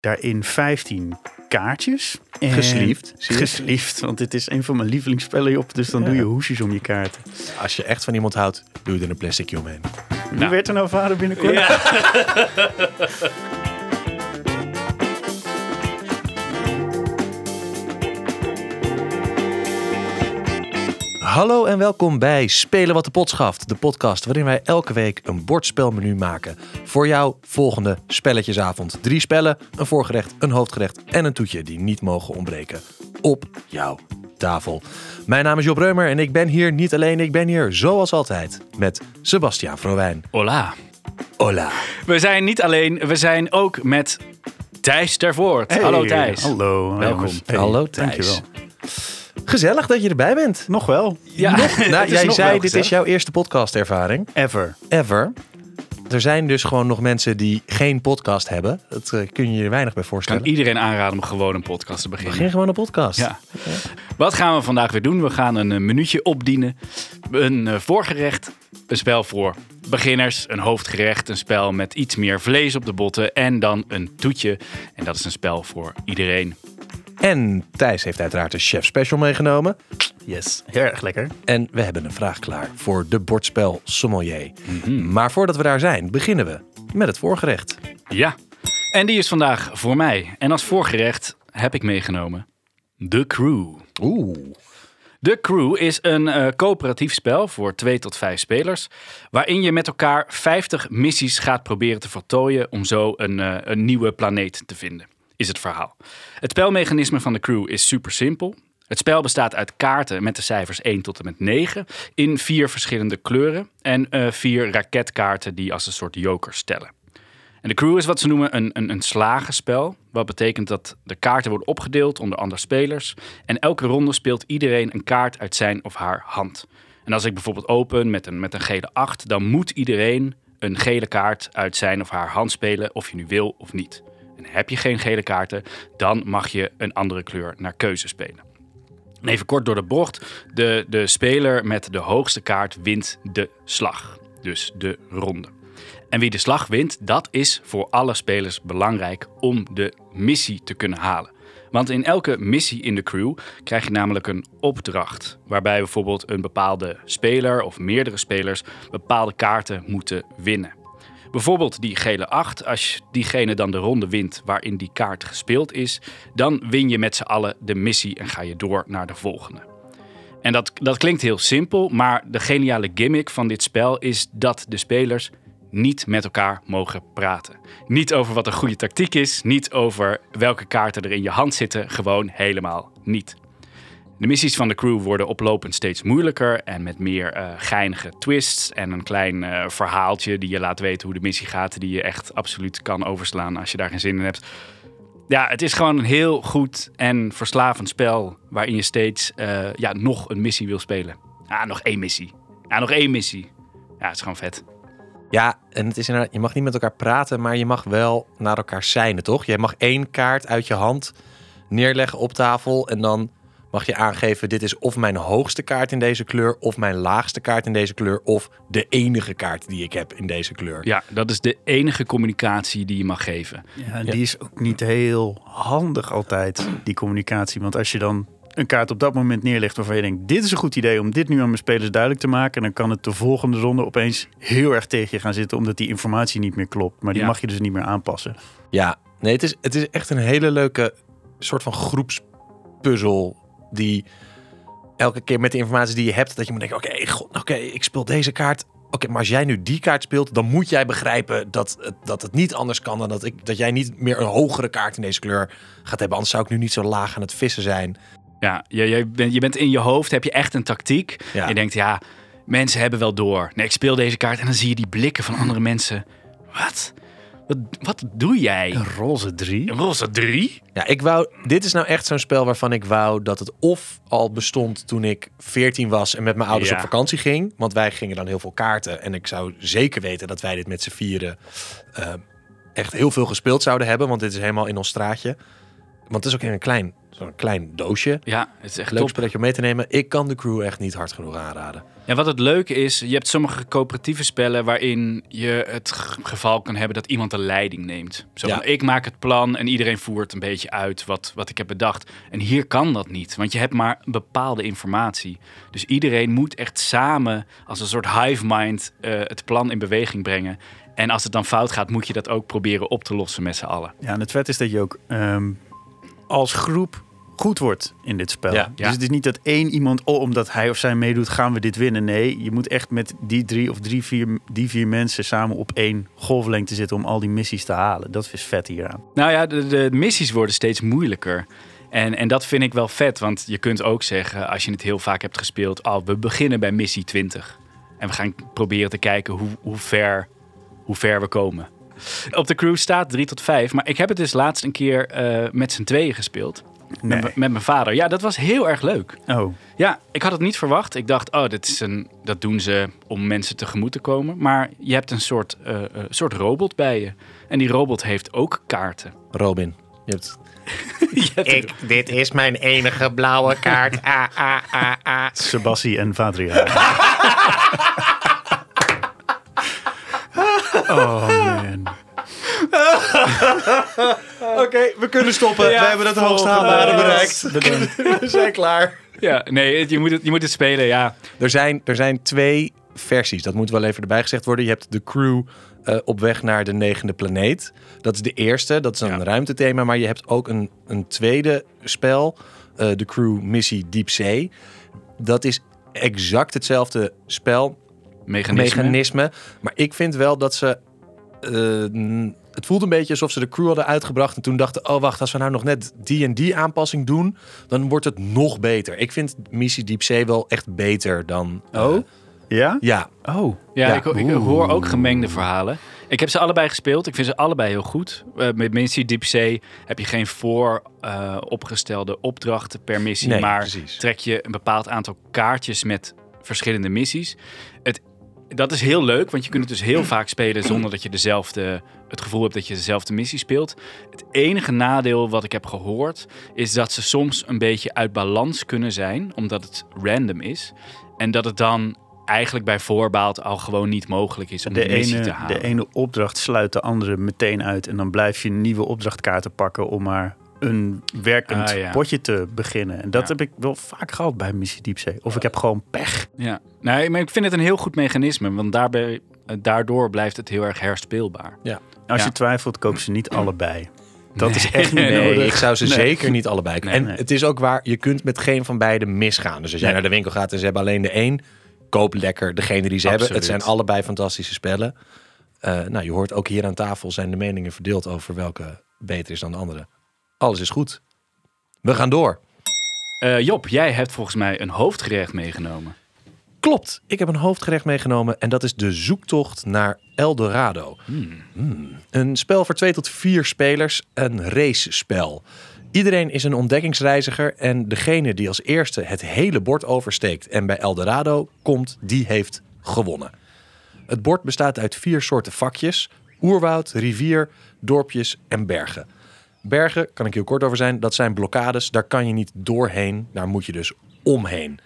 daarin 15 kaartjes. En je? Gesleeved, want dit is een van mijn lievelingsspellen op. Dus dan doe je hoesjes om je kaarten. Als je echt van iemand houdt, doe je er een plasticje omheen. Wie werd er nou vader binnenkort? Hallo en welkom bij Spelen wat de pot schaft. De podcast waarin wij elke week een bordspelmenu maken. Voor jouw volgende spelletjesavond. Drie spellen, een voorgerecht, een hoofdgerecht en een toetje die niet mogen ontbreken. Op jouw tafel. Mijn naam is Job Reumer en ik ben hier niet alleen. Ik ben hier zoals altijd met Sebastiaan Vrouwijn. Hola. Hola. We zijn niet alleen, we zijn ook met Thijs Tervoort. Hallo Thijs. Hallo. Welkom. Hey, Hallo Thijs. Dankjewel. Gezellig dat je erbij bent. Nog wel. Ja, Nou, jij nog zei, wel dit is jouw eerste podcastervaring. Ever. ever. Er zijn dus gewoon nog mensen die geen podcast hebben. Dat eh, kun je je weinig bij kan voorstellen. iedereen aanraden om gewoon een podcast te beginnen. Begin gewoon een podcast. Ja. Wat gaan we vandaag weer doen? We gaan een eh, minuutje opdienen. Een eh, voorgerecht, een spel voor beginners, een hoofdgerecht, een spel met iets meer vlees op de botten en dan een toetje. En dat is een spel voor iedereen. En Thijs heeft uiteraard een chef special meegenomen. Yes. Heel erg lekker. En we hebben een vraag klaar voor de bordspel sommelier. Mhm. Maar voordat we daar zijn, beginnen we met het voorgerecht. Ja, en die is vandaag voor mij. En als voorgerecht heb ik meegenomen The Crew. Oeh. The Crew is een eh, coöperatief spel voor 2 tot 5 spelers, waarin je met elkaar 50 missies gaat proberen te voltooien om zo een, eh, een nieuwe planeet te vinden, is het verhaal. Het spelmechanisme van The Crew is super simpel. Het spel bestaat uit kaarten met de cijfers 1 tot en met 9 in vier verschillende kleuren en eh, vier raketkaarten die als een soort jokers tellen. En de crew is wat ze noemen een, een, een slagenspel. Wat betekent dat de kaarten worden opgedeeld onder andere spelers. En elke ronde speelt iedereen een kaart uit zijn of haar hand. En als ik bijvoorbeeld open met een, met een gele 8, dan moet iedereen een gele kaart uit zijn of haar hand spelen, of je nu wil of niet. En heb je geen gele kaarten, dan mag je een andere kleur naar keuze spelen. En even kort door de bocht. De, de speler met de hoogste kaart wint de slag. Dus de ronde. En wie de slag wint, dat is voor alle spelers belangrijk om de missie te kunnen halen. Want in elke missie in de crew krijg je namelijk een opdracht. Waarbij bijvoorbeeld een bepaalde speler of meerdere spelers bepaalde kaarten moeten winnen. Bijvoorbeeld die gele 8, als diegene dan de ronde wint waarin die kaart gespeeld is, dan win je met z'n allen de missie en ga je door naar de volgende. En dat, dat klinkt heel simpel, maar de geniale gimmick van dit spel is dat de spelers niet met elkaar mogen praten. Niet over wat een goede tactiek is, niet over welke kaarten er in je hand zitten, gewoon helemaal niet. De missies van de crew worden oplopend steeds moeilijker en met meer eh, geinige twists en een klein eh, verhaaltje die je laat weten hoe de missie gaat, die je echt absoluut kan overslaan als je daar geen zin in hebt. Ja, het is gewoon een heel goed en verslavend spel waarin je steeds eh, ja, nog een missie wil spelen. Ah, nog één missie. Ja, nog één missie. Ja, het is gewoon vet. Ja, en het is inderdaad, je mag niet met elkaar praten, maar je mag wel naar elkaar zijnen, toch? Jij mag één kaart uit je hand neerleggen op tafel en dan mag je aangeven: dit is of mijn hoogste kaart in deze kleur, of mijn laagste kaart in deze kleur, of de enige kaart die ik heb in deze kleur. Ja, dat is de enige communicatie die je mag geven. Ja, en die is ook niet heel handig altijd, die communicatie. Want als je dan een kaart op dat moment neerlegt waarvan je denkt... dit is een goed idee om dit nu aan mijn spelers duidelijk te maken... dan kan het de volgende ronde opeens heel erg tegen je gaan zitten... omdat die informatie niet meer klopt. Maar die Ja. mag je dus niet meer aanpassen. Ja, nee, het is, het is echt een hele leuke soort van groepspuzzel die elke keer met de informatie die je hebt, dat je moet denken, oké, god, oké, ik speel deze kaart. Oké, maar als jij nu die kaart speelt, dan moet jij begrijpen dat het, dat het niet anders kan dan dat, ik, dat jij niet meer een hogere kaart in deze kleur gaat hebben. Anders zou ik nu niet zo laag aan het vissen zijn. Ja, je, je, bent, je bent in je hoofd, heb je echt een tactiek. Ja. Je denkt, ja, mensen hebben wel door. Nee, ik speel deze kaart en dan zie je die blikken van andere mensen. Wat? Wat, wat doe jij? Een roze drie. Een roze drie? Ja, ik wou, dit is nou echt zo'n spel waarvan ik wou dat het of al bestond toen ik 14 was en met mijn ouders Ja. op vakantie ging. Want wij gingen dan heel veel kaarten. En ik zou zeker weten dat wij dit met z'n vieren eh, echt heel veel gespeeld zouden hebben. Want dit is helemaal in ons straatje. Want het is ook een klein zo'n klein doosje. Ja, het is echt Leuk top. spelletje om mee te nemen. Ik kan de crew echt niet hard genoeg aanraden. Ja, wat het leuke is, je hebt sommige coöperatieve spellen waarin je het geval kan hebben dat iemand de leiding neemt. Zo Ja. ik maak het plan en iedereen voert een beetje uit wat, wat ik heb bedacht. En hier kan dat niet, want je hebt maar bepaalde informatie. Dus iedereen moet echt samen als een soort hive mind eh, het plan in beweging brengen. En als het dan fout gaat, moet je dat ook proberen op te lossen met z'n allen. Ja, en het vet is dat je ook ehm, als groep goed wordt in dit spel. Ja. Dus het is niet dat één iemand, oh, omdat hij of zij meedoet, gaan we dit winnen. Nee, je moet echt met die drie of drie, vier, die vier mensen samen op één golflengte zitten om al die missies te halen. Dat is vet hieraan. Nou ja, de, de missies worden steeds moeilijker. En, en dat vind ik wel vet, want je kunt ook zeggen, als je het heel vaak hebt gespeeld, oh, we beginnen bij missie 20. En we gaan proberen te kijken hoe, hoe, ver, hoe ver we komen. Op de crew staat 3 tot 5, maar ik heb het dus laatst een keer eh, met z'n tweeën gespeeld. Nee. Met, met mijn vader. Ja, dat was heel erg leuk. Oh, Ja, ik had het niet verwacht. Ik dacht, oh, dit is een, dat doen ze om mensen tegemoet te komen. Maar je hebt een soort, eh, eh, soort robot bij je. En die robot heeft ook kaarten. Robin, je hebt... Je hebt Ik, dit is mijn enige blauwe kaart. Ah, ah, ah, ah. Sebassie en Vadria. oh man. Oké, we kunnen stoppen. Ja, we hebben het volgende. hoogst haalbare bereikt. Bedankt. we zijn klaar. Ja, nee, je moet het, je moet het spelen, ja. Er zijn, er zijn twee versies. Dat moet wel even erbij gezegd worden. Je hebt de crew eh, op weg naar de negende planeet. Dat is de eerste. Dat is een Ja. ruimtethema. Maar je hebt ook een, een tweede spel. eh, de crew Missie Diep Zee. Dat is exact hetzelfde spel. Mechanisme. Mechanisme. Maar ik vind wel dat ze... eh, het voelt een beetje alsof ze de crew hadden uitgebracht... en toen dachten, oh wacht, als we nou nog net die en die aanpassing doen... dan wordt het nog beter. Ik vind Missie Diep Zee wel echt beter dan... eh, Oh? Ja? ja, Oh. Ja, Ja. ik, ik hoor ook gemengde verhalen. Ik heb ze allebei gespeeld. Ik vind ze allebei heel goed. Eh, met Missie Deep Sea heb je geen voor eh, opgestelde opdrachten per missie. Nee, maar precies. trek je een bepaald aantal kaartjes met verschillende missies. Het, dat is heel leuk, want je kunt het dus heel vaak spelen zonder dat je dezelfde, het gevoel hebt dat je dezelfde missie speelt. Het enige nadeel wat ik heb gehoord is dat ze soms een beetje uit balans kunnen zijn, omdat het random is. En dat het dan eigenlijk bij voorbaat al gewoon niet mogelijk is om De de missie te ene, halen. de ene opdracht sluit de andere meteen uit. En dan blijf je nieuwe opdrachtkaarten pakken om maar een werkend Ah, ja. potje te beginnen. En dat Ja. heb ik wel vaak gehad bij Missie Diepzee. Of ik heb gewoon pech. Ja, nee, maar ik vind het een heel goed mechanisme, want daarbij, eh, daardoor blijft het heel erg herspeelbaar. Als Ja. je twijfelt, koop ze niet allebei. Dat is echt niet Nee, nodig. Ik zou ze Nee. zeker niet allebei. Nee, en het is ook waar, je kunt met geen van beide misgaan. Dus als jij naar de winkel gaat en ze hebben alleen de één, koop lekker degene die ze hebben. Het zijn allebei fantastische spellen. Eh, nou, je hoort ook hier aan tafel zijn de meningen verdeeld over welke beter is dan de andere. Alles is goed. We gaan door. Eh, Job, jij hebt volgens mij een hoofdgerecht meegenomen. Klopt, ik heb een hoofdgerecht meegenomen en dat is de zoektocht naar Eldorado. Hmm. Een spel voor twee tot vier spelers, een racespel. Iedereen is een ontdekkingsreiziger en degene die als eerste het hele bord oversteekt en bij Eldorado komt, die heeft gewonnen. Het bord bestaat uit vier soorten vakjes: oerwoud, rivier, dorpjes en bergen. Bergen, kan ik heel kort over zijn, dat zijn blokkades. Daar kan je niet doorheen, daar moet je dus omheen.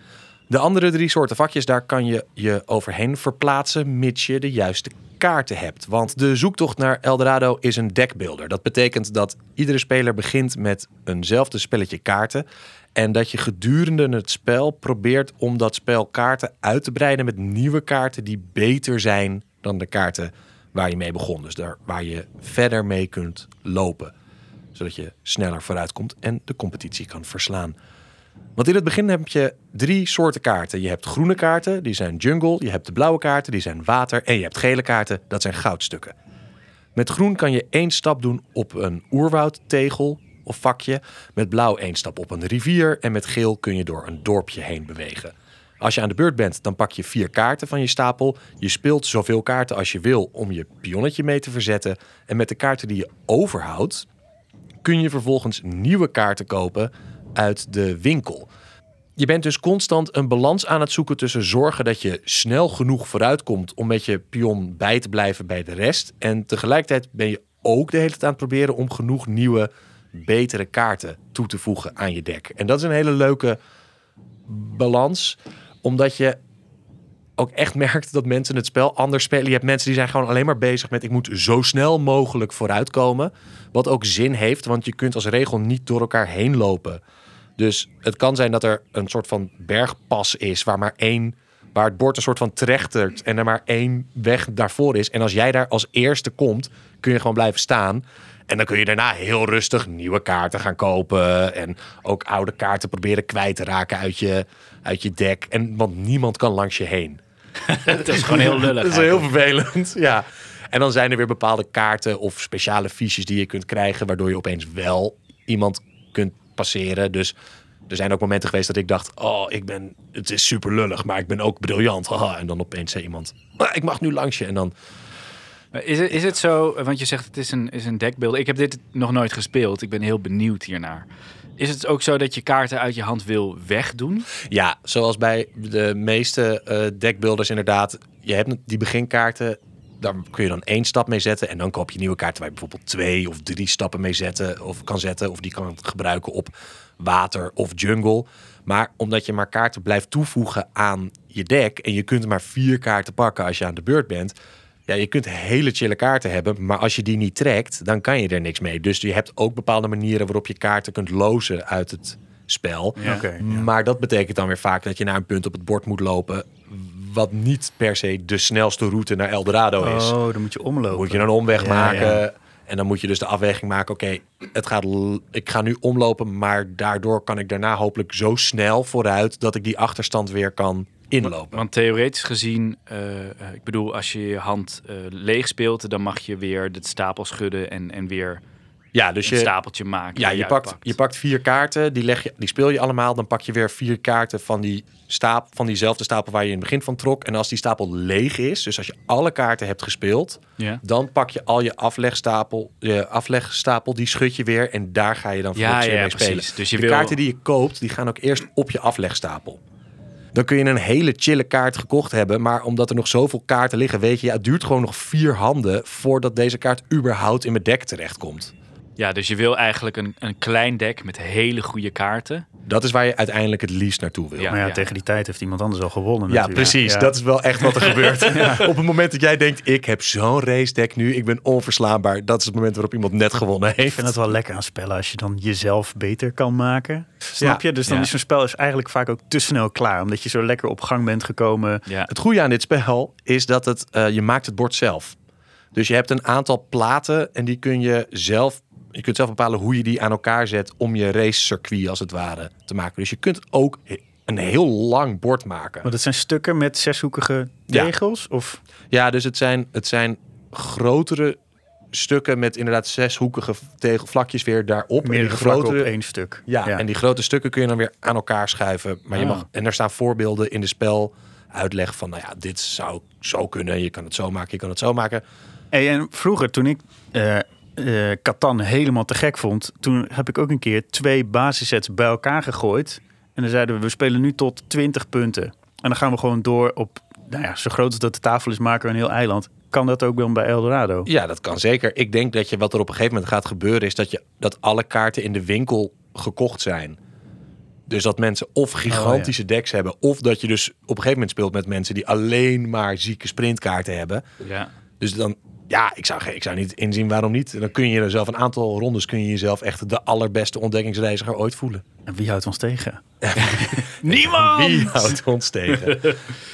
De andere drie soorten vakjes, daar kan je je overheen verplaatsen, mits je de juiste kaarten hebt. Want de zoektocht naar Eldorado is een deckbuilder. Dat betekent dat iedere speler begint met eenzelfde spelletje kaarten. En dat je gedurende het spel probeert om dat spel kaarten uit te breiden met nieuwe kaarten die beter zijn dan de kaarten waar je mee begon. Dus daar waar je verder mee kunt lopen. Zodat je sneller vooruit komt en de competitie kan verslaan. Want in het begin heb je drie soorten kaarten. Je hebt groene kaarten, die zijn jungle. Je hebt de blauwe kaarten, die zijn water. En je hebt gele kaarten, dat zijn goudstukken. Met groen kan je één stap doen op een oerwoudtegel of vakje. Met blauw één stap op een rivier. En met geel kun je door een dorpje heen bewegen. Als je aan de beurt bent, dan pak je vier kaarten van je stapel. Je speelt zoveel kaarten als je wil om je pionnetje mee te verzetten. En met de kaarten die je overhoudt, kun je vervolgens nieuwe kaarten kopen uit de winkel. Je bent dus constant een balans aan het zoeken tussen zorgen dat je snel genoeg vooruitkomt om met je pion bij te blijven bij de rest. En tegelijkertijd ben je ook de hele tijd aan het proberen om genoeg nieuwe betere kaarten toe te voegen aan je deck. En dat is een hele leuke balans, omdat je ook echt merkt dat mensen het spel anders spelen. Je hebt mensen die zijn gewoon alleen maar bezig met ik moet zo snel mogelijk vooruitkomen. Wat ook zin heeft, want je kunt als regel niet door elkaar heen lopen. Dus het kan zijn dat er een soort van bergpas is waar maar één, waar het bord een soort van trechtert en er maar één weg daarvoor is. En als jij daar als eerste komt, kun je gewoon blijven staan. En dan kun je daarna heel rustig nieuwe kaarten gaan kopen. En ook oude kaarten proberen kwijt te raken uit je, uit je deck. En, want niemand kan langs je heen. Dat is gewoon heel lullig. Dat is heel vervelend. Ja. En dan zijn er weer bepaalde kaarten of speciale fiches die je kunt krijgen, waardoor je opeens wel iemand kunt passeren. Dus er zijn ook momenten geweest dat ik dacht: Oh, ik ben, het is super lullig, maar ik ben ook briljant. Haha. En dan opeens zei iemand: "Ah, Ik mag nu langs je. En dan, Is het, is het zo, want je zegt het is een, is een deckbeeld. Ik heb dit nog nooit gespeeld. Ik ben heel benieuwd hiernaar. Is het ook zo dat je kaarten uit je hand wil wegdoen? ja, zoals bij de meeste eh deckbuilders, inderdaad. Je hebt die beginkaarten. Daar kun je dan één stap mee zetten. En dan koop je nieuwe kaarten waar je bijvoorbeeld twee of drie stappen mee zetten. Of kan zetten. Of die kan gebruiken op water of jungle. Maar omdat je maar kaarten blijft toevoegen aan je deck. En je kunt maar vier kaarten pakken als je aan de beurt bent. Ja, je kunt hele chille kaarten hebben. Maar als je die niet trekt, dan kan je er niks mee. Dus je hebt ook bepaalde manieren waarop je kaarten kunt lozen uit het spel. Ja. Oké. Maar dat betekent dan weer vaak dat je naar een punt op het bord moet lopen. Wat niet per se de snelste route naar Eldorado is. Oh, dan moet je omlopen. Moet je een omweg Ja, maken. ja. En dan moet je dus de afweging maken. Oké, het gaat. ik ga nu omlopen. Maar daardoor kan ik daarna hopelijk zo snel vooruit. dat ik die achterstand weer kan inlopen. Want theoretisch gezien, eh, eh, ik bedoel, als je je hand eh, leeg speelt, dan mag je weer de stapel schudden en, en weer Ja, dus een je. stapeltje maken. Ja, je pakt, je pakt vier kaarten, die, leg je, die speel je allemaal. Dan pak je weer vier kaarten van, die staap, van diezelfde stapel waar je in het begin van trok. En als die stapel leeg is, dus als je alle kaarten hebt gespeeld, Ja. dan pak je al je aflegstapel, je aflegstapel, die schud je weer. En daar ga je dan Ja, ja, mee spelen. Dus je de wil- kaarten die je koopt, die gaan ook eerst op je aflegstapel. Dan kun je een hele chille kaart gekocht hebben. Maar omdat er nog zoveel kaarten liggen, weet je, ja, het duurt gewoon nog vier handen voordat deze kaart überhaupt in mijn deck terechtkomt. Ja, dus je wil eigenlijk een, een klein deck met hele goede kaarten. Dat is waar je uiteindelijk het liefst naartoe wil. Ja. Maar ja, tegen die tijd heeft iemand anders al gewonnen Ja, natuurlijk. precies. Ja. Dat is wel echt wat er gebeurt. Op het moment dat jij denkt, ik heb zo'n race deck nu, ik ben onverslaanbaar. Dat is het moment waarop iemand net gewonnen Ik heeft. vind het wel lekker aan spellen als je dan jezelf beter kan maken. Snap Ja. je? Dus dan Ja. is zo'n spel is eigenlijk vaak ook te snel klaar. Omdat je zo lekker op gang bent gekomen. Ja. Het goede aan dit spel is dat het, eh, je maakt het bord zelf. Dus je hebt een aantal platen en die kun je zelf, je kunt zelf bepalen hoe je die aan elkaar zet om je racecircuit als het ware te maken. Dus je kunt ook een heel lang bord maken. Want het zijn stukken met zeshoekige Ja. tegels? Of Ja, dus het zijn, het zijn grotere stukken met inderdaad zeshoekige tegelvlakjes weer daarop. Vlakken grotere, op één stuk? Ja, en die grote stukken kun je dan weer aan elkaar schuiven. Maar je Ah. mag, en er staan voorbeelden in de spel uitleg van, nou ja, dit zou zo kunnen. Je kan het zo maken, je kan het zo maken. Hey, en vroeger, toen ik eh eh, Catan helemaal te gek vond... toen heb ik ook een keer twee basissets bij elkaar gegooid. En dan zeiden we, we spelen nu tot 20 punten. En dan gaan we gewoon door op, nou ja, zo groot als dat de tafel is, maken we een heel eiland. Kan dat ook wel bij Eldorado? Ja, dat kan zeker. Ik denk dat je wat er op een gegeven moment gaat gebeuren is dat je dat alle kaarten in de winkel gekocht zijn. Dus dat mensen of gigantische decks hebben, of dat je dus op een gegeven moment speelt met mensen die alleen maar zieke sprintkaarten hebben. Ja. Dus dan, ja, ik zou, ik zou niet inzien waarom niet. Dan kun je jezelf een aantal rondes kun je jezelf echt de allerbeste ontdekkingsreiziger ooit voelen. En wie houdt ons tegen? Niemand! Wie houdt ons tegen?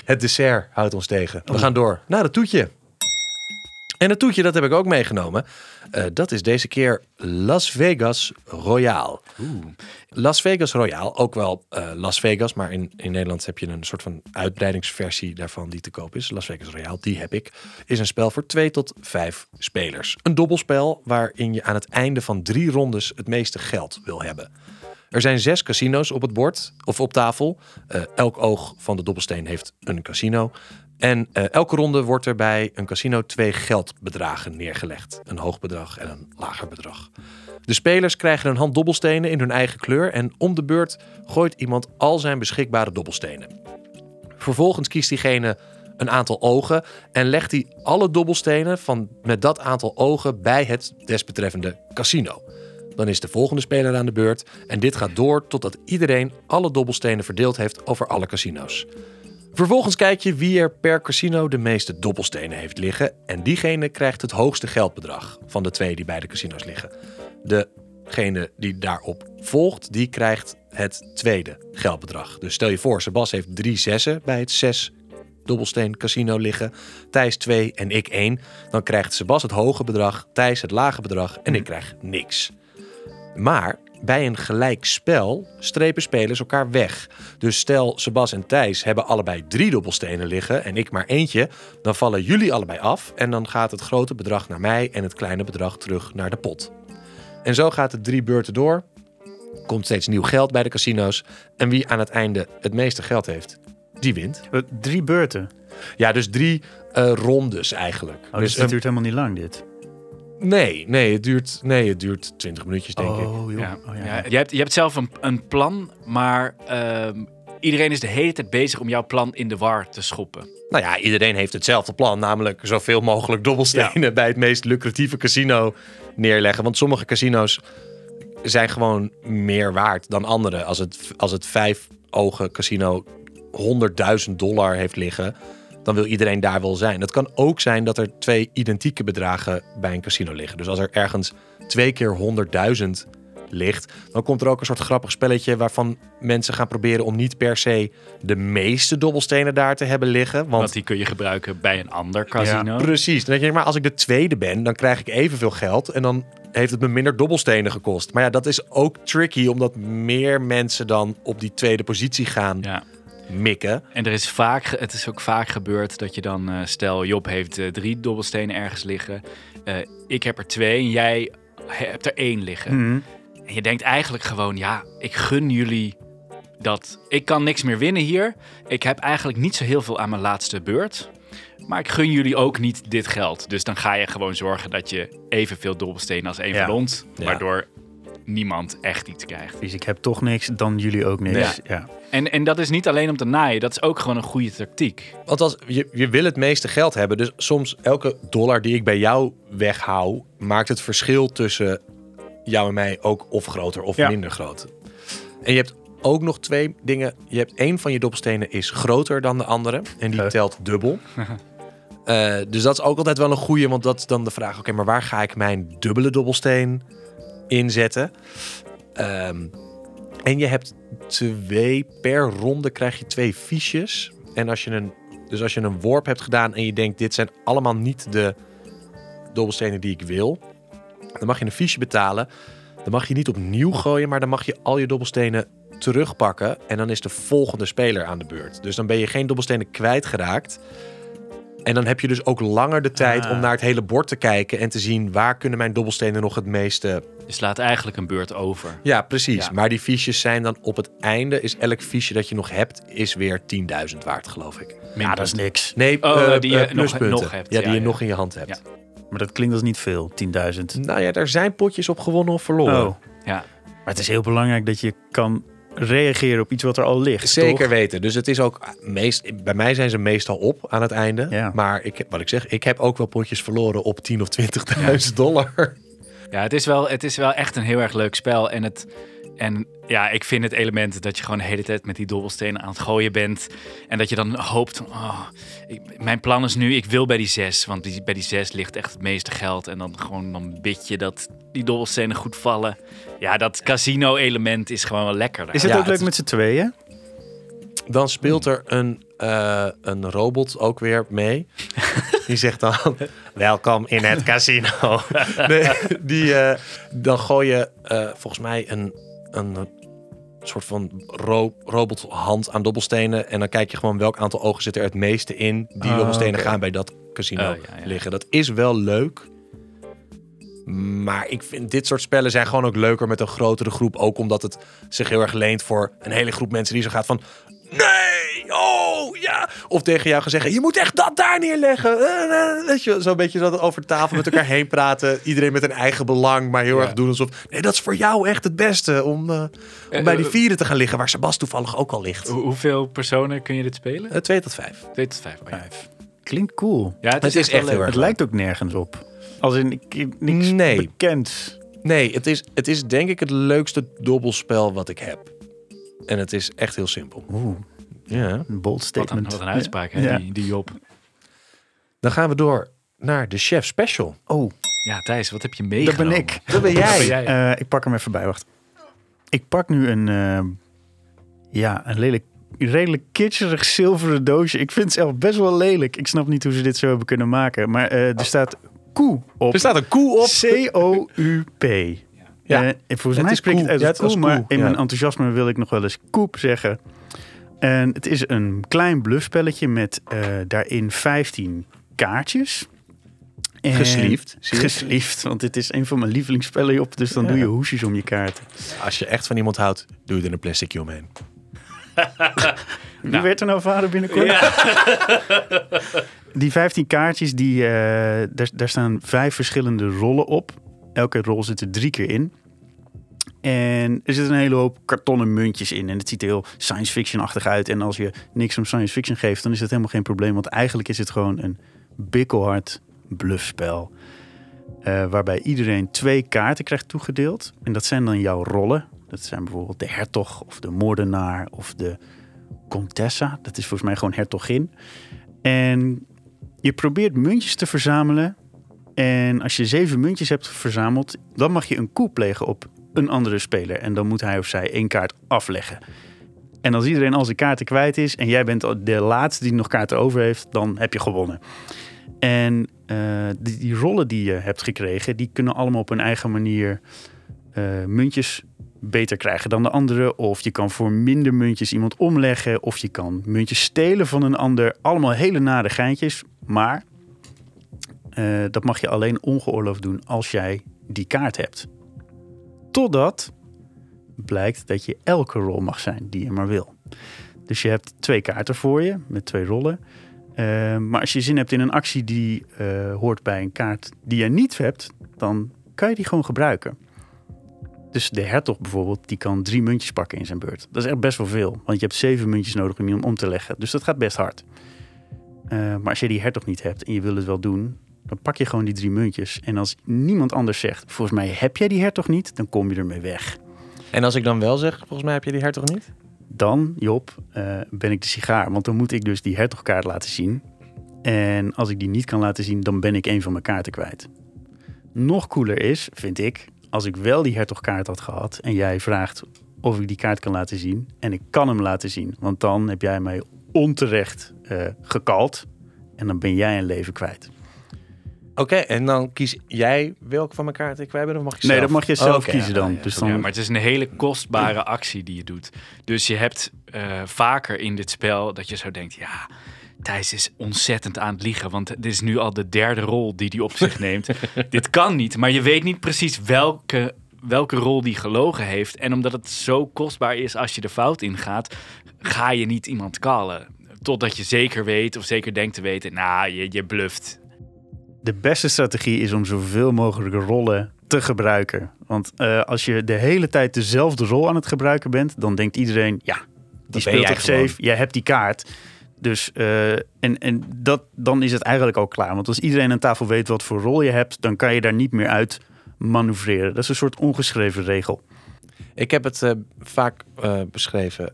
Het dessert houdt ons tegen. We gaan door naar het toetje. En het toetje, dat heb ik ook meegenomen. Eh, dat is deze keer Las Vegas Royale. Las Vegas Royale, ook wel eh, Las Vegas, maar in, in Nederland heb je een soort van uitbreidingsversie daarvan die te koop is. Las Vegas Royale, die heb ik. Is een spel voor twee tot vijf spelers. Een dobbelspel waarin je aan het einde van drie rondes het meeste geld wil hebben. Er zijn zes casino's op het bord of op tafel. Eh, elk oog van de dobbelsteen heeft een casino. En eh, elke ronde wordt er bij een casino twee geldbedragen neergelegd. Een hoog bedrag en een lager bedrag. De spelers krijgen een hand dobbelstenen in hun eigen kleur. En om de beurt gooit iemand al zijn beschikbare dobbelstenen. Vervolgens kiest diegene een aantal ogen en legt hij alle dobbelstenen van met dat aantal ogen bij het desbetreffende casino. Dan is de volgende speler aan de beurt. En dit gaat door totdat iedereen alle dobbelstenen verdeeld heeft over alle casino's. Vervolgens kijk je wie er per casino de meeste dobbelstenen heeft liggen. En diegene krijgt het hoogste geldbedrag van de twee die bij de casino's liggen. Degene die daarop volgt, die krijgt het tweede geldbedrag. Dus stel je voor, Sebas heeft drie zessen bij het zes dobbelsteen casino liggen. Thijs 2 en ik 1. Dan krijgt Sebas het hoge bedrag, Thijs het lage bedrag en ik krijg niks. Maar bij een gelijk spel strepen spelers elkaar weg. Dus stel Sebas en Thijs hebben allebei drie dobbelstenen liggen en ik maar eentje, dan vallen jullie allebei af en dan gaat het grote bedrag naar mij en het kleine bedrag terug naar de pot. En zo gaat het drie beurten door. Komt steeds nieuw geld bij de casino's. En wie aan het einde het meeste geld heeft, die wint. Wat, Drie beurten. Ja, dus drie eh, rondes eigenlijk. Oh, dus het een- duurt helemaal niet lang, dit. Nee, nee, het duurt, nee, het duurt 20 minuutjes, denk ik. oh, joh. Ja. Oh, ja. Ja, je, hebt, je hebt zelf een, een plan, maar ehm, iedereen is de hele tijd bezig om jouw plan in de war te schoppen. Nou ja, iedereen heeft hetzelfde plan, namelijk zoveel mogelijk dobbelstenen bij het meest lucratieve casino neerleggen. Want sommige casino's zijn gewoon meer waard dan andere. Als het, als het vijf ogen casino 100.000 dollar heeft liggen, dan wil iedereen daar wel zijn. Het kan ook zijn dat er twee identieke bedragen bij een casino liggen. Dus als er ergens twee keer 100.000 ligt, dan komt er ook een soort grappig spelletje waarvan mensen gaan proberen om niet per se de meeste dobbelstenen daar te hebben liggen. Want Want die kun je gebruiken bij een ander casino. Precies. Dan denk je, maar als ik de tweede ben, dan krijg ik evenveel geld. En dan heeft het me minder dobbelstenen gekost. Maar ja, dat is ook tricky, omdat meer mensen dan op die tweede positie gaan Ja. Mikken. En er is vaak, het is ook vaak gebeurd dat je dan, eh, stel Job heeft eh, drie dobbelstenen ergens liggen. Eh, ik heb er twee en jij hebt er één liggen. Mhm. En je denkt eigenlijk gewoon, ja, ik gun jullie dat. Ik kan niks meer winnen hier. Ik heb eigenlijk niet zo heel veel aan mijn laatste beurt. Maar ik gun jullie ook niet dit geld. Dus dan ga je gewoon zorgen dat je evenveel dobbelstenen als één Ja. van ons. Ja. Niemand echt iets krijgt. Dus ik heb toch niks, dan jullie ook niks. Ja. Ja. En, en dat is niet alleen om te naaien. Dat is ook gewoon een goede tactiek. Want als, je, je wil het meeste geld hebben. Dus soms elke dollar die ik bij jou weghoud, maakt het verschil tussen jou en mij ook of groter of Ja. minder groot. En je hebt ook nog twee dingen. Je hebt één van je dobbelstenen is groter dan de andere. En die telt dubbel. Eh, dus dat is ook altijd wel een goeie. Want dat is dan de vraag. Oké, maar waar ga ik mijn dubbele dobbelsteen inzetten? Ehm, en je hebt twee per ronde krijg je twee fiches. En als je een, dus als je een worp hebt gedaan en je denkt dit zijn allemaal niet de dobbelstenen die ik wil, dan mag je een fiche betalen. Dan mag je niet opnieuw gooien, maar dan mag je al je dobbelstenen terugpakken en dan is de volgende speler aan de beurt. Dus dan ben je geen dobbelstenen kwijtgeraakt. En dan heb je dus ook langer de tijd Ah. om naar het hele bord te kijken en te zien waar kunnen mijn dobbelstenen nog het meeste Je slaat eigenlijk een beurt over. ja, precies. Ja. Maar die fiches zijn dan op het einde, is elk fiche dat je nog hebt, is weer 10.000 waard, geloof ik. ja, dat is niks. Nee, Oh, eh, die je eh, nog- pluspunten. nog hebt. Ja, Ja, die je ja. nog in je hand hebt. Maar dat klinkt als niet veel, 10.000. Nou ja, er zijn potjes op gewonnen of verloren. Oh, Ja. maar het is heel belangrijk dat je kan reageren op iets wat er al ligt. Zeker toch? weten. Dus het is ook meest, bij mij zijn ze meestal op aan het einde. Ja. Maar ik, wat ik zeg, ik heb ook wel potjes verloren op 10 of 20.000 dollar. Ja, het is, wel, het is wel echt een heel erg leuk spel. En, het, en ja, ik vind het element dat je gewoon de hele tijd met die dobbelstenen aan het gooien bent. En dat je dan hoopt, oh, ik, mijn plan is nu, ik wil bij die zes. Want die, bij die zes ligt echt het meeste geld. En dan gewoon dan bid je dat die dobbelstenen goed vallen. Ja, dat casino-element is gewoon wel lekkerder. Is het Ja, ook leuk het met z'n tweeën? Dan speelt er een, eh, een robot ook weer mee. Die zegt dan, welkom in het casino. Nee, die, eh, dan gooi je eh, volgens mij een, een soort van ro robothand aan dobbelstenen. En dan kijk je gewoon welk aantal ogen zit er het meeste in. Die Ah, dobbelstenen gaan bij dat casino Oh, ja, ja. liggen. Dat is wel leuk. Maar ik vind dit soort spellen zijn gewoon ook leuker met een grotere groep. Ook omdat het zich heel erg leent voor een hele groep mensen die zo gaat van... Nee, oh ja. Of tegen jou gaan zeggen, je moet echt dat daar neerleggen. Eh, eh, Weet je, zo'n beetje dat over tafel met elkaar heen praten. Iedereen met een eigen belang, maar heel Ja. erg doen alsof... Nee, dat is voor jou echt het beste om, eh, om bij die vieren te gaan liggen. Waar Sebas toevallig ook al ligt. Hoe- hoeveel personen kun je dit spelen? Eh, twee tot vijf. Twee tot vijf. oh ja. Klinkt cool. Ja, het is, Het is echt, heel leuk. erg Het lijkt ook nergens op. Als in ik- niks Nee. bekend. Nee, het is, het is denk ik het leukste dobbelspel wat ik heb. En het is echt heel simpel. Oeh, Ja. een bold Wat een, statement. wat een uitspraak, hè, Ja. die, die Job. Dan gaan we door naar de chef special. Oh, Ja, Thijs, wat heb je dat meegenomen? ben ik. Dat ben Dat ben jij. jij. Eh, ik pak hem even bij, wacht. Ik pak nu een, eh, ja, een lelijk, redelijk kitscherig zilveren doosje. Ik vind het zelf best wel lelijk. Ik snap niet hoe ze dit zo hebben kunnen maken. Maar eh, er staat koe op. Er staat een koe op. C-O-U-P. Ja. Eh, en volgens Het mij is spreekt het Ja, het maar in ja. mijn enthousiasme wil ik nog wel eens koep zeggen. En het is een klein bluffspelletje met eh, daarin 15 kaartjes. En- je? Gesleeved, want dit is een van mijn lievelingsspellen, Job. Dus dan Ja. doe je hoesjes om je kaarten. Als je echt van iemand houdt, doe je er een plasticje omheen. Wie Nou. werd er nou vader binnenkort? Die 15 kaartjes, die, eh, daar, daar staan vijf verschillende rollen op. Elke rol zit er drie keer in. En er zitten een hele hoop kartonnen muntjes in. En het ziet er heel science fiction-achtig uit. En als je niks om science fiction geeft, dan is dat helemaal geen probleem. Want eigenlijk is het gewoon een bikkelhard bluffspel. Eh, waarbij iedereen twee kaarten krijgt toegedeeld. En dat zijn dan jouw rollen. Dat zijn bijvoorbeeld de hertog of de moordenaar of de Contessa. Dat is volgens mij gewoon hertogin. En je probeert muntjes te verzamelen. En als je zeven muntjes hebt verzameld, dan mag je een coup plegen op een andere speler. En dan moet hij of zij één kaart afleggen. En als iedereen al zijn kaarten kwijt is en jij bent de laatste die nog kaarten over heeft, dan heb je gewonnen. En eh, die, rollen die je hebt gekregen, die kunnen allemaal op hun eigen manier eh, muntjes beter krijgen dan de andere. Of je kan voor minder muntjes iemand omleggen. Of je kan muntjes stelen van een ander. Allemaal hele nare geintjes. Maar eh, dat mag je alleen ongeoorloofd doen als jij die kaart hebt. Totdat blijkt dat je elke rol mag zijn die je maar wil. Dus je hebt twee kaarten voor je met twee rollen. Eh, maar als je zin hebt in een actie die eh, hoort bij een kaart die je niet hebt, dan kan je die gewoon gebruiken. Dus de hertog bijvoorbeeld, die kan drie muntjes pakken in zijn beurt. Dat is echt best wel veel, want je hebt zeven muntjes nodig om hem om te leggen. Dus dat gaat best hard. Eh, maar als je die hertog niet hebt en je wil het wel doen, dan pak je gewoon die drie muntjes. En als niemand anders zegt, volgens mij heb jij die hertog niet, dan kom je ermee weg. En als ik dan wel zeg, volgens mij heb je die hertog niet? Dan, Job, eh, ben ik de sigaar. Want dan moet ik dus die hertogkaart laten zien. En als ik die niet kan laten zien, dan ben ik een van mijn kaarten kwijt. Nog cooler is, vind ik, als ik wel die hertogkaart had gehad en jij vraagt of ik die kaart kan laten zien. En ik kan hem laten zien, want dan heb jij mij onterecht eh gekald. En dan ben jij een leven kwijt. Oké, en dan kies jij welke van mijn kaarten ik kwijt ben, of mag je Nee, zelf? dat mag je zelf kiezen dan. ja, dus dan Ja, maar het is een hele kostbare actie die je doet. Dus je hebt eh, vaker in dit spel dat je zo denkt, ja, Thijs is ontzettend aan het liegen, want dit is nu al de derde rol die hij op zich neemt. dit kan niet, maar je weet niet precies welke, welke rol die gelogen heeft. En omdat het zo kostbaar is als je de fout ingaat, ga je niet iemand callen. Totdat je zeker weet of zeker denkt te weten, nou, je, je bluft. De beste strategie is om zoveel mogelijk rollen te gebruiken. Want eh, als je de hele tijd dezelfde rol aan het gebruiken bent, dan denkt iedereen, ja, die speelt op safe, gewoon. jij hebt die kaart. Dus eh, en, en dat, dan is het eigenlijk al klaar. Want als iedereen aan tafel weet wat voor rol je hebt, dan kan je daar niet meer uit manoeuvreren. Dat is een soort ongeschreven regel. Ik heb het eh, vaak beschreven,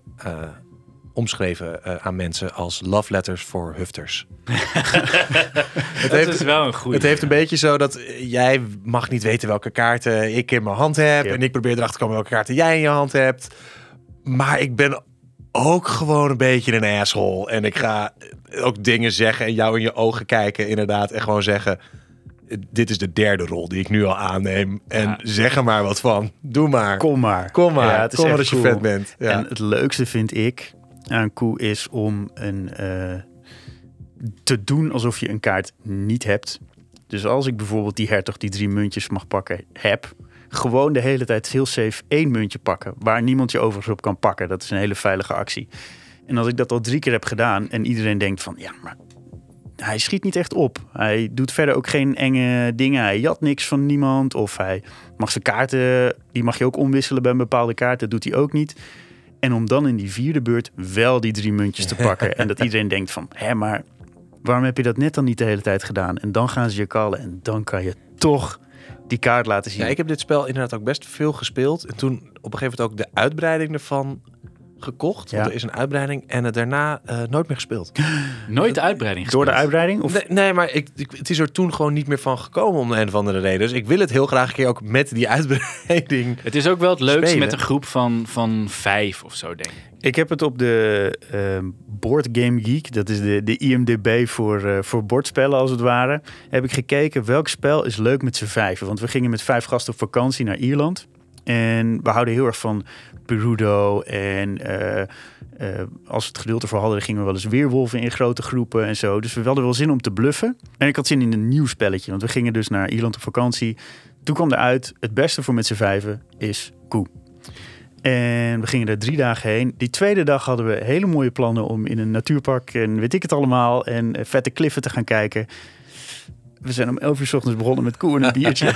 omschreven eh, aan mensen als love letters voor hufters. het, Dat heeft, is wel een goede. het heeft een beetje zo dat eh, jij mag niet weten welke kaarten ik in mijn hand heb. Ja. En ik probeer erachter te komen welke kaarten jij in je hand hebt. Maar ik ben ook gewoon een beetje een asshole. En ik ga ook dingen zeggen en jou in je ogen kijken inderdaad. En gewoon zeggen, dit is de derde rol die ik nu al aanneem. En Ja. zeg er maar wat van. Doe maar. Kom maar. Kom maar. Ja, het is Kom maar echt als je cool. vet bent. Ja. En het leukste vind ik aan koe is om een, eh, te doen alsof je een kaart niet hebt. Dus als ik bijvoorbeeld die hertog die drie muntjes mag pakken heb, gewoon de hele tijd heel safe één muntje pakken, waar niemand je overigens op kan pakken. Dat is een hele veilige actie. En als ik dat al drie keer heb gedaan en iedereen denkt van ja, maar hij schiet niet echt op. Hij doet verder ook geen enge dingen. Hij jat niks van niemand. Of hij mag zijn kaarten, die mag je ook omwisselen bij een bepaalde kaart. Dat doet hij ook niet. En om dan in die vierde beurt wel die drie muntjes te pakken. en dat iedereen denkt van, hé, maar waarom heb je dat net dan niet de hele tijd gedaan? En dan gaan ze je callen en dan kan je toch die kaart laten zien. Ja, ik heb dit spel inderdaad ook best veel gespeeld. En toen op een gegeven moment ook de uitbreiding ervan gekocht. Want er is een uitbreiding en het daarna eh, nooit meer gespeeld. Nooit de uitbreiding Door de gespeeld. uitbreiding? Of Nee, nee, maar ik, ik- het is er toen gewoon niet meer van gekomen om de een of andere reden. Dus ik wil het heel graag een keer ook met die uitbreiding. Het is ook wel het leukste Spelen. met een groep van, van vijf of zo, denk ik. Ik heb het op de ehm Board Game Geek, dat is de, de IMDB voor, eh, voor bordspellen als het ware, heb ik gekeken welk spel is leuk met z'n vijven. Want we gingen met vijf gasten op vakantie naar Ierland. En we houden heel erg van Perudo en eh, eh, als we het geduld ervoor hadden, gingen we wel eens weerwolven in grote groepen en zo. Dus we hadden wel zin om te bluffen. En ik had zin in een nieuw spelletje, want we gingen dus naar Ierland op vakantie. Toen kwam eruit, het beste voor met z'n vijven is koe. En we gingen er drie dagen heen. Die tweede dag hadden we hele mooie plannen om in een natuurpark en weet ik het allemaal en eh, vette kliffen te gaan kijken. We zijn om 11 uur 's ochtends begonnen met koe en een biertje.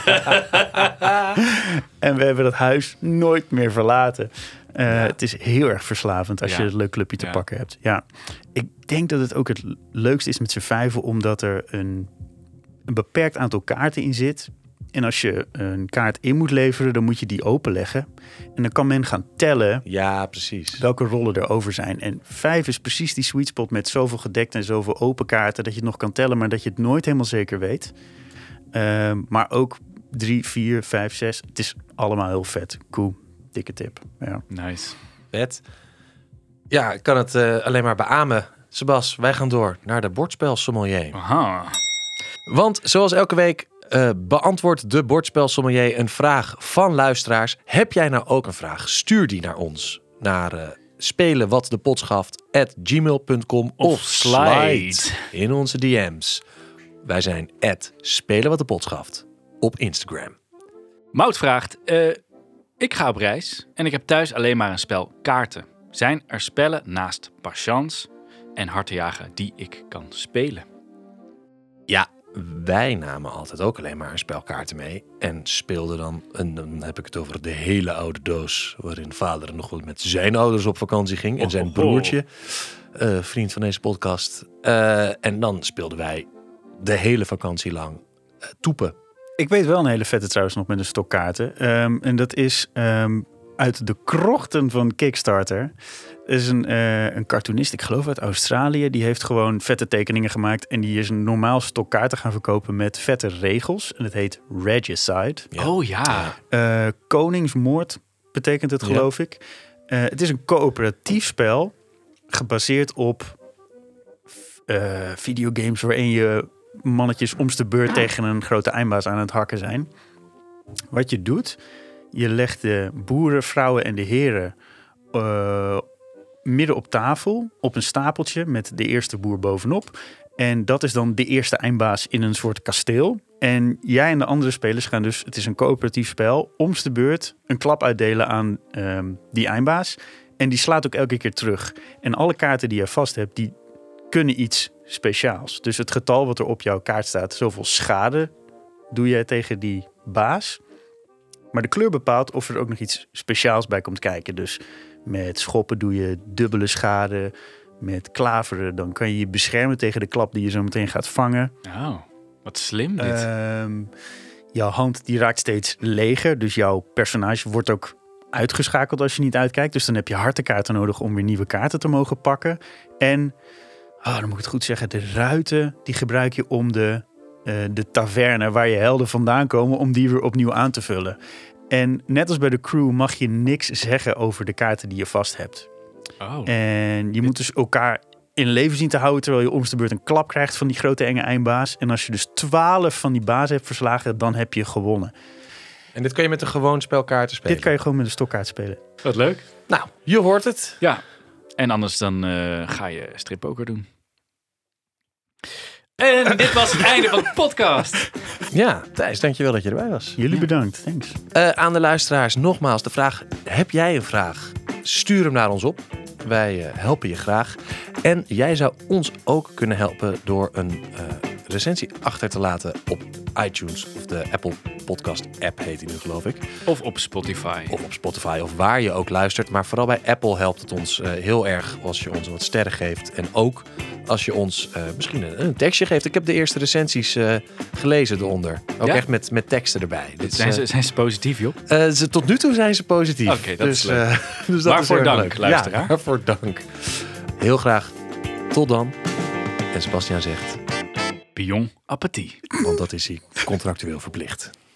en we hebben dat huis nooit meer verlaten. Eh, Het is heel erg verslavend als Ja. je een leuk clubje te Ja. pakken hebt. Ja, ik denk dat het ook het leukste is met z'n vijven, omdat er een, een beperkt aantal kaarten in zit. En als je een kaart in moet leveren, dan moet je die openleggen. En dan kan men gaan tellen Ja, precies. welke rollen er over zijn. En vijf is precies die sweet spot met zoveel gedekte en zoveel open kaarten... dat je het nog kan tellen, maar dat je het nooit helemaal zeker weet. Ehm, maar ook drie, vier, vijf, zes. Het is allemaal heel vet. Cool. Dikke tip. Ja. Nice. Vet. Ja, ik kan het eh, alleen maar beamen. Sebas, wij gaan door naar de bordspel sommelier. Aha. Want zoals elke week eh, beantwoordt de bordspel sommelier een vraag van luisteraars. Heb jij nou ook een vraag? Stuur die naar ons. Naar eh spelen wat de pot schaft at gmail.com of, Of slide. slide. in onze DM's. Wij zijn at spelen wat de pot schaft op Instagram. Mout vraagt, eh, ik ga op reis en ik heb thuis alleen maar een spel kaarten. Zijn er spellen naast Patience en Hartenjagen die ik kan spelen? Ja, wij namen altijd ook alleen maar een spel kaarten mee. En speelden dan, en dan heb ik het over de hele oude doos. Waarin vader nog wel met zijn ouders op vakantie ging. En zijn Oh, broertje, eh, vriend van deze podcast. Eh, en dan speelden wij de hele vakantie lang eh, toepen. Ik weet wel een hele vette trouwens nog met een stok kaarten. Ehm, en dat is ehm, uit de krochten van Kickstarter. Er is een, eh, een cartoonist, ik geloof uit Australië. Die heeft gewoon vette tekeningen gemaakt. En die is een normaal stok kaarten gaan verkopen met vette regels. En het heet Regicide. Ja. Oh ja. Eh, koningsmoord betekent het, Ja. geloof ik. Eh, het is een coöperatief spel gebaseerd op eh, videogames waarin je mannetjes om's de beurt tegen een grote eindbaas aan het hakken zijn. Wat je doet, je legt de boeren, vrouwen en de heren eh, midden op tafel op een stapeltje met de eerste boer bovenop. En dat is dan de eerste eindbaas in een soort kasteel. En jij en de andere spelers gaan dus, het is een coöperatief spel, om's de beurt een klap uitdelen aan ehm, die eindbaas. En die slaat ook elke keer terug. En alle kaarten die je vast hebt, die kunnen iets speciaals. Dus het getal wat er op jouw kaart staat, zoveel schade doe je tegen die baas. Maar de kleur bepaalt of er ook nog iets speciaals bij komt kijken. Dus met schoppen doe je dubbele schade. Met klaveren dan kan je je beschermen tegen de klap die je zo meteen gaat vangen. Oh, wat slim dit. Ehm, jouw hand die raakt steeds leger. Dus jouw personage wordt ook uitgeschakeld als je niet uitkijkt. Dus dan heb je hartenkaarten nodig om weer nieuwe kaarten te mogen pakken. En, ah, dan moet ik het goed zeggen, de ruiten die gebruik je om de, de taverne waar je helden vandaan komen, om die weer opnieuw aan te vullen. En net als bij de crew mag je niks zeggen over de kaarten die je vast hebt. oh. En je moet dus elkaar in leven zien te houden terwijl je om de beurt een klap krijgt van die grote enge eindbaas. En als je dus twaalf van die bazen hebt verslagen, dan heb je gewonnen. En dit kan je met een gewoon spel kaarten spelen. Dit kan je gewoon met een stokkaart spelen. Wat leuk. Nou, je hoort het. Ja, en anders dan eh, ga je strippoker doen. En dit was het einde van de podcast. Ja, Thijs, dankjewel dat je erbij was. Jullie bedankt. Thanks. Eh, aan de luisteraars nogmaals de vraag: heb jij een vraag? Stuur hem naar ons op. Wij eh, helpen je graag. En jij zou ons ook kunnen helpen door een eh, recensie achter te laten op iTunes of de Apple Podcast app heet die nu geloof ik. Of op Spotify. Of op Spotify of waar je ook luistert. Maar vooral bij Apple helpt het ons eh, heel erg als je ons wat sterren geeft. En ook als je ons eh, misschien een, een tekstje geeft. Ik heb de eerste recensies eh, gelezen eronder. Ook Ja? echt met, met teksten erbij. Dus, Zijn ze, zijn ze positief, joh? ze, tot nu toe zijn ze positief. Oké, dat is dus, leuk. eh, dus dat Waarvoor is dank, leuk. luisteraar. Ja, waarvoor dank. Heel graag. Tot dan. En Sebastian zegt, Pion appetit. want dat is hij contractueel verplicht.